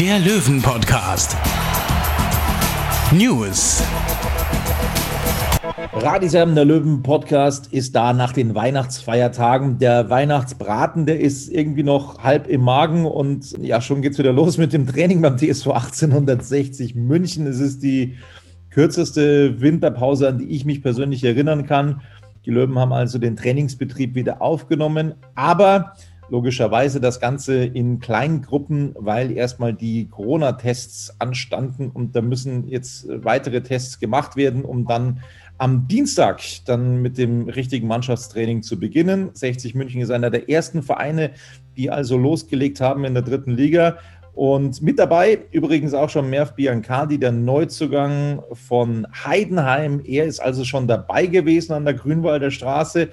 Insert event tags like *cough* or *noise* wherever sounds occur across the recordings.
der Löwen-Podcast. News. Radiserben der Löwen Podcast ist da nach den Weihnachtsfeiertagen. Der Weihnachtsbraten, der ist irgendwie noch halb im Magen und ja, schon geht's wieder los mit dem Training beim TSV 1860 München. Es ist die kürzeste Winterpause, an die ich mich persönlich erinnern kann. Die Löwen haben also den Trainingsbetrieb wieder aufgenommen, aber logischerweise das Ganze in kleinen Gruppen, weil erstmal die Corona-Tests anstanden und da müssen jetzt weitere Tests gemacht werden, um dann am Dienstag dann mit dem richtigen Mannschaftstraining zu beginnen. 60 München ist einer der ersten Vereine, die also losgelegt haben in der dritten Liga. Und mit dabei übrigens auch schon Merv Biancardi, der Neuzugang von Heidenheim. Er ist also schon dabei gewesen an der Grünwalder Straße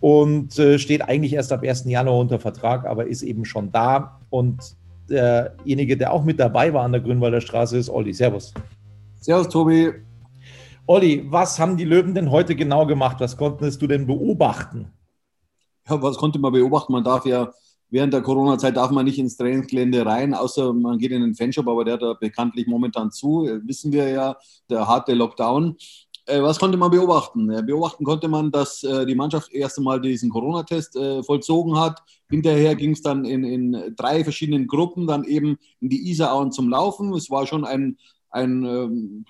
und äh, steht eigentlich erst ab 1. Januar unter Vertrag, aber ist eben schon da. Und derjenige, der auch mit dabei war an der Grünwalder Straße, ist Olli. Servus. Servus, Tobi. Olli, was haben die Löwen denn heute genau gemacht? Was konntest du denn beobachten? Ja, was konnte man beobachten? Man darf ja während der Corona-Zeit darf man nicht ins Trainingsgelände rein, außer man geht in den Fanshop, aber der hat da bekanntlich momentan zu. Wissen wir ja, der harte Lockdown. Äh, was konnte man beobachten? Beobachten konnte man, dass äh, die Mannschaft erst einmal diesen Corona-Test äh, vollzogen hat. Hinterher ging es dann in, in drei verschiedenen Gruppen dann eben in die Isarauen zum Laufen. Es war schon ein, ein ähm,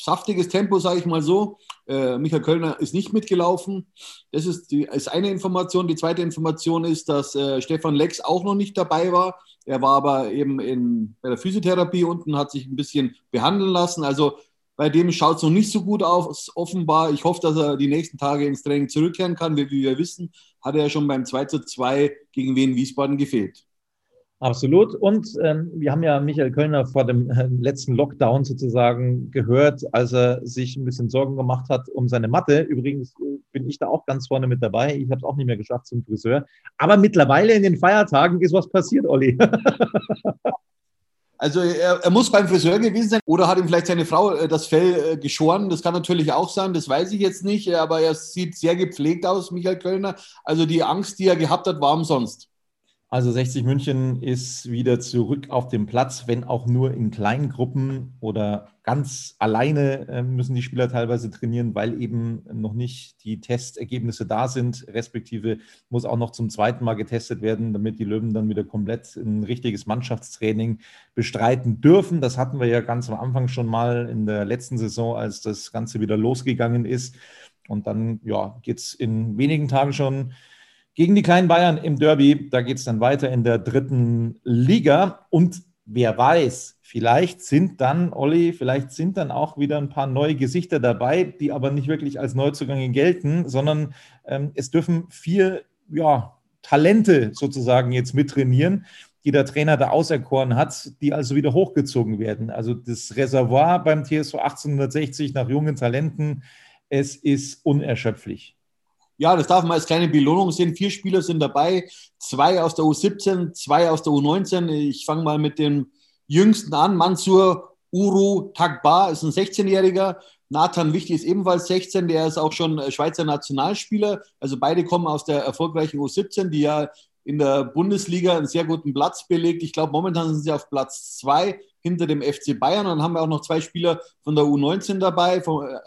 saftiges Tempo, sage ich mal so. Äh, Michael Kölner ist nicht mitgelaufen. Das ist, die, ist eine Information. Die zweite Information ist, dass äh, Stefan Lex auch noch nicht dabei war. Er war aber eben in, bei der Physiotherapie unten, hat sich ein bisschen behandeln lassen. Also bei dem schaut es noch nicht so gut aus, offenbar. Ich hoffe, dass er die nächsten Tage ins Training zurückkehren kann. Wie, wie wir wissen, hat er ja schon beim 2 zu 2 gegen Wien Wiesbaden gefehlt. Absolut. Und ähm, wir haben ja Michael Kölner vor dem äh, letzten Lockdown sozusagen gehört, als er sich ein bisschen Sorgen gemacht hat um seine Matte. Übrigens äh, bin ich da auch ganz vorne mit dabei. Ich habe es auch nicht mehr geschafft zum Friseur. Aber mittlerweile in den Feiertagen ist was passiert, Olli. *laughs* Also er, er, muss beim Friseur gewesen sein oder hat ihm vielleicht seine Frau äh, das Fell äh, geschoren. Das kann natürlich auch sein, das weiß ich jetzt nicht, aber er sieht sehr gepflegt aus, Michael Kölner. Also die Angst, die er gehabt hat, war umsonst. Also 60 München ist wieder zurück auf dem Platz, wenn auch nur in kleinen Gruppen oder ganz alleine äh, müssen die Spieler teilweise trainieren, weil eben noch nicht die Testergebnisse da sind, respektive muss auch noch zum zweiten Mal getestet werden, damit die Löwen dann wieder komplett ein richtiges Mannschaftstraining bestreiten dürfen. Das hatten wir ja ganz am Anfang schon mal in der letzten Saison, als das Ganze wieder losgegangen ist. Und dann ja, geht es in wenigen Tagen schon gegen die kleinen Bayern im Derby. Da geht es dann weiter in der dritten Liga. Und wer weiß, vielleicht sind dann, Olli, vielleicht sind dann auch wieder ein paar neue Gesichter dabei, die aber nicht wirklich als Neuzugänge gelten, sondern ähm, es dürfen vier ja, Talente sozusagen jetzt mittrainieren die der Trainer da auserkoren hat, die also wieder hochgezogen werden. Also das Reservoir beim TSV 1860 nach jungen Talenten, es ist unerschöpflich. Ja, das darf man als kleine Belohnung sehen. Vier Spieler sind dabei, zwei aus der U17, zwei aus der U19. Ich fange mal mit dem jüngsten an. Mansur Uru Tagba ist ein 16-Jähriger. Nathan Wichtig ist ebenfalls 16, der ist auch schon Schweizer Nationalspieler. Also beide kommen aus der erfolgreichen U17, die ja in der Bundesliga einen sehr guten Platz belegt. Ich glaube, momentan sind sie auf Platz zwei hinter dem FC Bayern. Und dann haben wir auch noch zwei Spieler von der U19 dabei.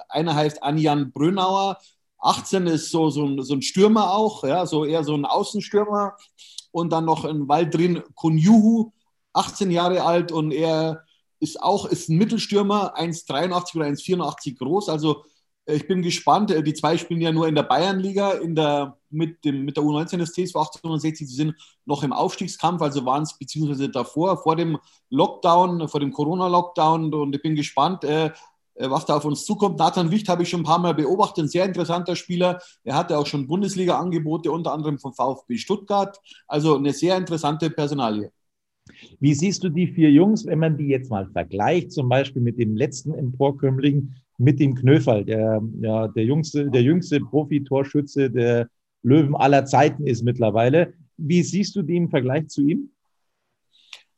Einer heißt Anjan Brönauer, 18 ist so, so, ein, so ein Stürmer auch, ja, so eher so ein Außenstürmer. Und dann noch ein Waldrin Kunjuhu, 18 Jahre alt und er ist auch ist ein Mittelstürmer, 1,83 oder 1,84 groß. Also äh, ich bin gespannt. Äh, die zwei spielen ja nur in der Bayernliga, in der, mit, dem, mit der U19 des TSV 1860. Sie sind noch im Aufstiegskampf, also waren es beziehungsweise davor, vor dem Lockdown, vor dem Corona-Lockdown. Und ich bin gespannt, äh, was da auf uns zukommt. Nathan Wicht habe ich schon ein paar Mal beobachtet, ein sehr interessanter Spieler. Er hatte auch schon Bundesliga-Angebote, unter anderem vom VfB Stuttgart. Also eine sehr interessante Personalie. Wie siehst du die vier Jungs, wenn man die jetzt mal vergleicht, zum Beispiel mit dem letzten Emporkömmling, mit dem Knöferl, der ja der jüngste, der jüngste Profitorschütze der Löwen aller Zeiten ist mittlerweile. Wie siehst du die im Vergleich zu ihm?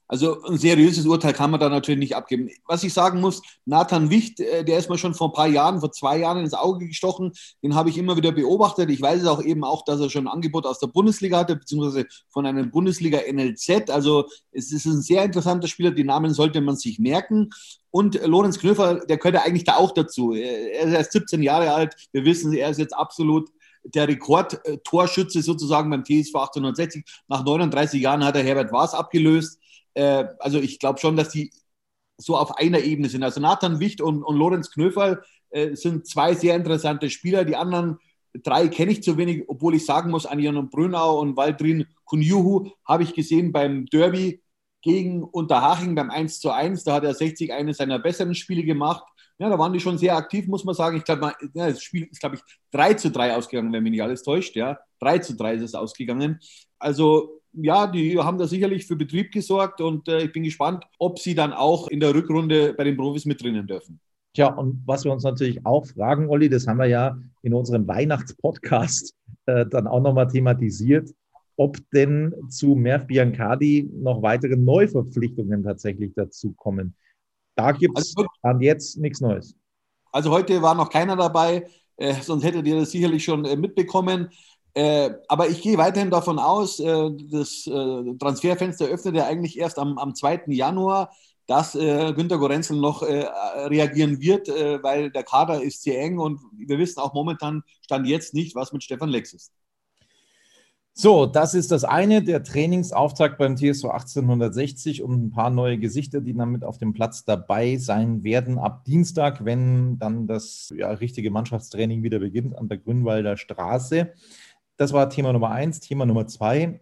Also ein seriöses Urteil kann man da natürlich nicht abgeben. Was ich sagen muss, Nathan Wicht, äh, der ist mir schon vor ein paar Jahren, vor zwei Jahren ins Auge gestochen. Den habe ich immer wieder beobachtet. Ich weiß es auch eben auch, dass er schon ein Angebot aus der Bundesliga hatte, beziehungsweise von einem Bundesliga NLZ. Also es ist ein sehr interessanter Spieler. Die Namen sollte man sich merken. Und Lorenz Knöfer, der gehört eigentlich da auch dazu. Er ist erst 17 Jahre alt. Wir wissen, er ist jetzt absolut der Rekordtorschütze sozusagen beim TSV 1860. Nach 39 Jahren hat er Herbert Waas abgelöst äh, also ich glaube schon, dass die so auf einer Ebene sind. Also Nathan Wicht und, und Lorenz Knöferl äh, sind zwei sehr interessante Spieler. Die anderen drei kenne ich zu wenig, obwohl ich sagen muss, Anion Brünau und Waldrin Kunjuhu habe ich gesehen beim Derby gegen Unterhaching beim 1 zu 1. Da hat er 60 eines seiner besseren Spiele gemacht. Ja, da waren die schon sehr aktiv, muss man sagen. Ich glaube, ja, das Spiel ist, glaube ich, 3 zu 3 ausgegangen, wenn mich nicht alles täuscht. Ja, 3 zu 3 ist es ausgegangen. Also ja, die haben da sicherlich für Betrieb gesorgt und äh, ich bin gespannt, ob sie dann auch in der Rückrunde bei den Profis mit drinnen dürfen. Tja, und was wir uns natürlich auch fragen, Olli, das haben wir ja in unserem Weihnachtspodcast äh, dann auch nochmal thematisiert, ob denn zu Merv Biancardi noch weitere Neuverpflichtungen tatsächlich dazukommen. Da gibt es also, an jetzt nichts Neues. Also heute war noch keiner dabei, äh, sonst hättet ihr das sicherlich schon äh, mitbekommen. Äh, aber ich gehe weiterhin davon aus, äh, das äh, Transferfenster öffnet ja eigentlich erst am, am 2. Januar, dass äh, Günter Gorenzel noch äh, reagieren wird, weil der Kader ist sehr eng und wir wissen auch momentan, stand jetzt nicht, was mit Stefan Lex ist. So, das ist das eine, der Trainingsauftakt beim TSV 1860 und ein paar neue Gesichter, die dann mit auf dem Platz dabei sein werden ab Dienstag, wenn dann das ja, richtige Mannschaftstraining wieder beginnt an der Grünwalder Straße. Das war Thema Nummer eins. Thema Nummer zwei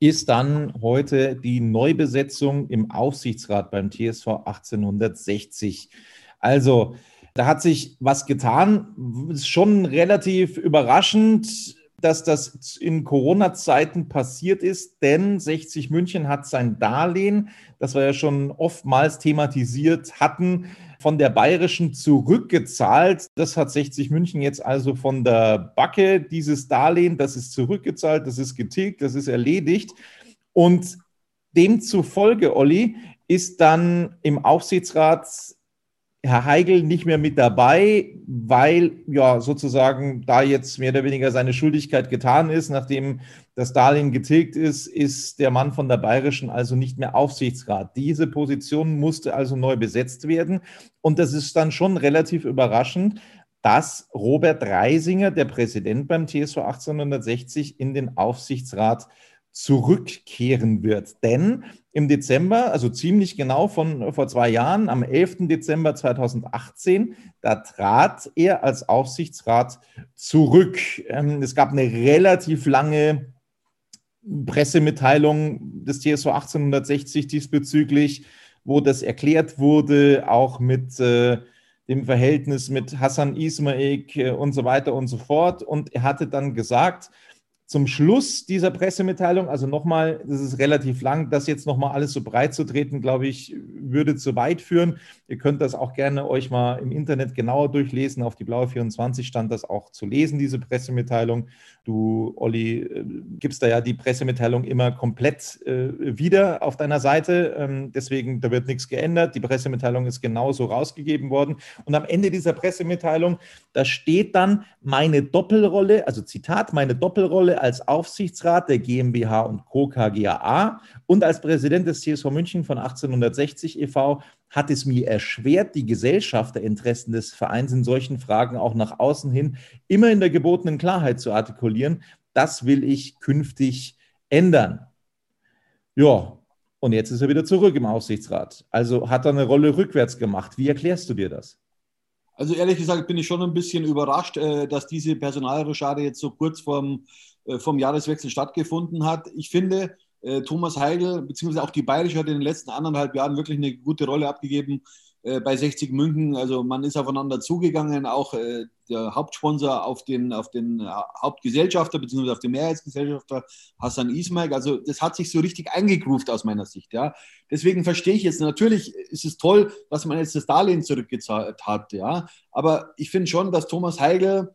ist dann heute die Neubesetzung im Aufsichtsrat beim TSV 1860. Also, da hat sich was getan. Ist schon relativ überraschend, dass das in Corona-Zeiten passiert ist, denn 60 München hat sein Darlehen, das wir ja schon oftmals thematisiert hatten, von der bayerischen zurückgezahlt. Das hat 60 München jetzt also von der Backe, dieses Darlehen, das ist zurückgezahlt, das ist getilgt, das ist erledigt. Und demzufolge, Olli, ist dann im Aufsichtsrat Herr Heigl nicht mehr mit dabei, weil ja sozusagen da jetzt mehr oder weniger seine Schuldigkeit getan ist, nachdem das Darlehen getilgt ist, ist der Mann von der Bayerischen also nicht mehr Aufsichtsrat. Diese Position musste also neu besetzt werden und das ist dann schon relativ überraschend, dass Robert Reisinger, der Präsident beim TSV 1860, in den Aufsichtsrat zurückkehren wird. Denn im Dezember, also ziemlich genau von vor zwei Jahren, am 11. Dezember 2018, da trat er als Aufsichtsrat zurück. Ähm, es gab eine relativ lange Pressemitteilung des TSV 1860 diesbezüglich, wo das erklärt wurde, auch mit äh, dem Verhältnis mit Hassan Ismail äh, und so weiter und so fort. Und er hatte dann gesagt, zum Schluss dieser Pressemitteilung, also nochmal, das ist relativ lang, das jetzt nochmal alles so breit zu treten, glaube ich, würde zu weit führen. Ihr könnt das auch gerne euch mal im Internet genauer durchlesen. Auf die Blaue 24 stand das auch zu lesen, diese Pressemitteilung. Du, Olli, äh, gibst da ja die Pressemitteilung immer komplett äh, wieder auf deiner Seite. Ähm, deswegen, da wird nichts geändert. Die Pressemitteilung ist genauso rausgegeben worden. Und am Ende dieser Pressemitteilung, da steht dann meine Doppelrolle, also Zitat, meine Doppelrolle als Aufsichtsrat der GmbH und Co. KGaA und als Präsident des CSV München von 1860 e.V. hat es mir erschwert, die Gesellschafterinteressen des Vereins in solchen Fragen auch nach außen hin immer in der gebotenen Klarheit zu artikulieren. Das will ich künftig ändern. Ja, Und jetzt ist er wieder zurück im Aufsichtsrat. Also hat er eine Rolle rückwärts gemacht. Wie erklärst du dir das? Also ehrlich gesagt bin ich schon ein bisschen überrascht, äh, dass diese Personalrochade jetzt so kurz vorm, äh, vom Jahreswechsel stattgefunden hat. Ich finde, äh, Thomas Heigl, beziehungsweise auch die Bayerische hat in den letzten anderthalb Jahren wirklich eine gute Rolle abgegeben bei 60 München. Also man ist aufeinander zugegangen, auch der Hauptsponsor auf den, auf den Hauptgesellschafter beziehungsweise auf den Mehrheitsgesellschafter Hassan Ismail. Also das hat sich so richtig eingegroovt aus meiner Sicht. Ja. Deswegen verstehe ich jetzt, natürlich ist es toll, dass man jetzt das Darlehen zurückgezahlt hat. Ja. Aber ich finde schon, dass Thomas Heigl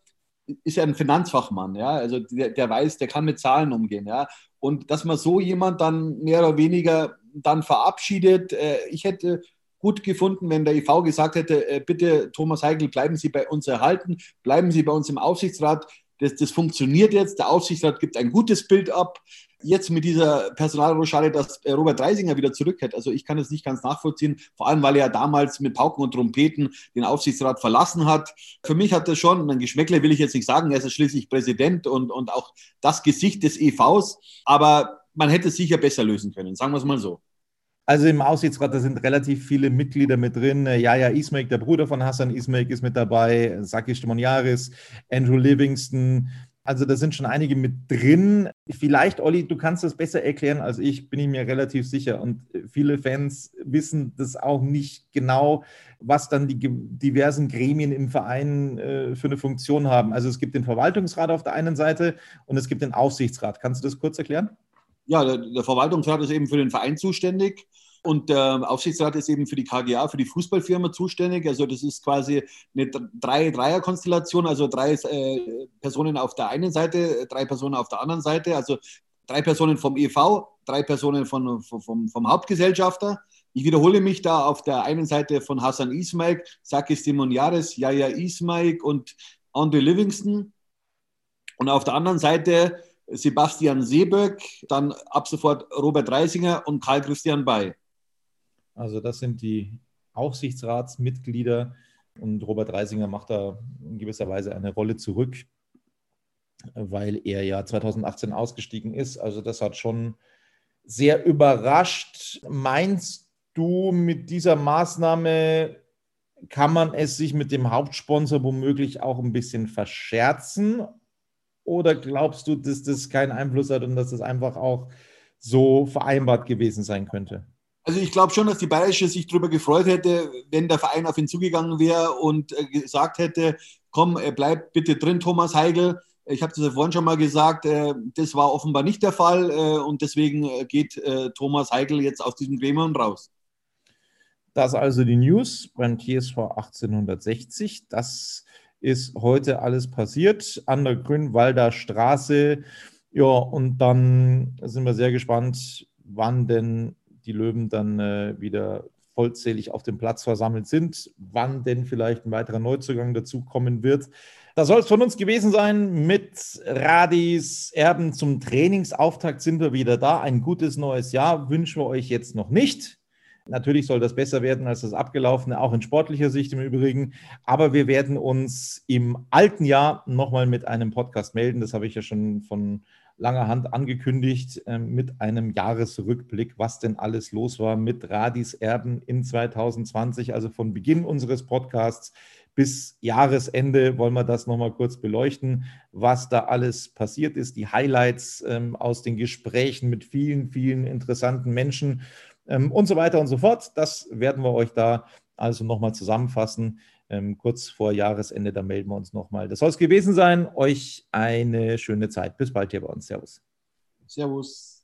ist ja ein Finanzfachmann, ja, also der, der weiß, der kann mit Zahlen umgehen, ja, und dass man so jemand dann mehr oder weniger dann verabschiedet, äh, ich hätte gut gefunden, wenn der IV gesagt hätte, äh, bitte Thomas Heigl, bleiben Sie bei uns erhalten, bleiben Sie bei uns im Aufsichtsrat. Das, das funktioniert jetzt. Der Aufsichtsrat gibt ein gutes Bild ab. Jetzt mit dieser Personalrochade, dass äh, Robert Reisinger wieder zurückkehrt. Also ich kann das nicht ganz nachvollziehen, vor allem weil er damals mit Pauken und Trompeten den Aufsichtsrat verlassen hat. Für mich hat das schon, ein Geschmäckle will ich jetzt nicht sagen, er ist schließlich Präsident und, und auch das Gesicht des EVs, aber man hätte es sicher besser lösen können, sagen wir es mal so. Also im Aussichtsrat, da sind relativ viele Mitglieder mit drin. Jaja Ismail, der Bruder von Hassan Ismail, ist mit dabei. Saki Stimoniaris, Andrew Livingston. Also da sind schon einige mit drin. Vielleicht, Olli, du kannst das besser erklären als ich, bin ich mir relativ sicher. Und viele Fans wissen das auch nicht genau, was dann die diversen Gremien im Verein äh, für eine Funktion haben. Also es gibt den Verwaltungsrat auf der einen Seite und es gibt den Aufsichtsrat. Kannst du das kurz erklären? Ja, der, der Verwaltungsrat ist eben für den Verein zuständig. Und der Aufsichtsrat ist eben für die KGA, für die Fußballfirma zuständig. Also das ist quasi eine Drei-Dreier-Konstellation, also drei äh, Personen auf der einen Seite, drei Personen auf der anderen Seite. Also drei Personen vom EV, drei Personen von, vom, vom Hauptgesellschafter. Ich wiederhole mich da auf der einen Seite von Hassan Ismail, Sakis Demoniares, Yaya Ismail und Andre Livingston. Und auf der anderen Seite Sebastian Seeböck, dann ab sofort Robert Reisinger und Karl Christian Bay. Also das sind die Aufsichtsratsmitglieder und Robert Reisinger macht da in gewisser Weise eine Rolle zurück, weil er ja 2018 ausgestiegen ist. Also das hat schon sehr überrascht. Meinst du, mit dieser Maßnahme kann man es sich mit dem Hauptsponsor womöglich auch ein bisschen verscherzen? Oder glaubst du, dass das keinen Einfluss hat und dass das einfach auch so vereinbart gewesen sein könnte? Also ich glaube schon, dass die Bayerische sich darüber gefreut hätte, wenn der Verein auf ihn zugegangen wäre und äh, gesagt hätte, komm, äh, bleib bitte drin, Thomas Heigl. Ich habe das ja vorhin schon mal gesagt, äh, das war offenbar nicht der Fall und deswegen geht Thomas Heigl jetzt aus diesem Gremium raus. Das also die News beim TSV 1860. Das ist heute alles passiert an der Grünwalder Straße. Ja, und dann sind wir sehr gespannt, wann denn die Löwen dann äh, wieder vollzählig auf dem Platz versammelt sind, wann denn vielleicht ein weiterer Neuzugang dazu kommen wird. Das soll es von uns gewesen sein. Mit Radis Erben zum Trainingsauftakt sind wir wieder da. Ein gutes neues Jahr wünschen wir euch jetzt noch nicht. Natürlich soll das besser werden als das abgelaufene, auch in sportlicher Sicht im Übrigen. Aber wir werden uns im alten Jahr nochmal mit einem Podcast melden. Das habe ich ja schon von langer Hand angekündigt äh, mit einem Jahresrückblick, was denn alles los war mit Radis Erben in 2020, also von Beginn unseres Podcasts bis Jahresende wollen wir das nochmal kurz beleuchten, was da alles passiert ist, die Highlights ähm, aus den Gesprächen mit vielen, vielen interessanten Menschen ähm, und so weiter und so fort. Das werden wir euch da also nochmal zusammenfassen ähm, kurz vor Jahresende, da melden wir uns nochmal. Das soll es gewesen sein. Euch eine schöne Zeit. Bis bald hier bei uns. Servus. Servus.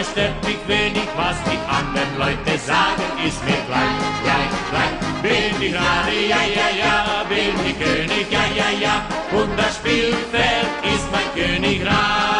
Andere stört mich wenig, was die anderen Leute sagen, ist mir gleich, gleich, gleich. Bin ich Radi, ja, ja, ja, bin ich König, ja, ja, ja, und das Spielfeld ist mein Königreich.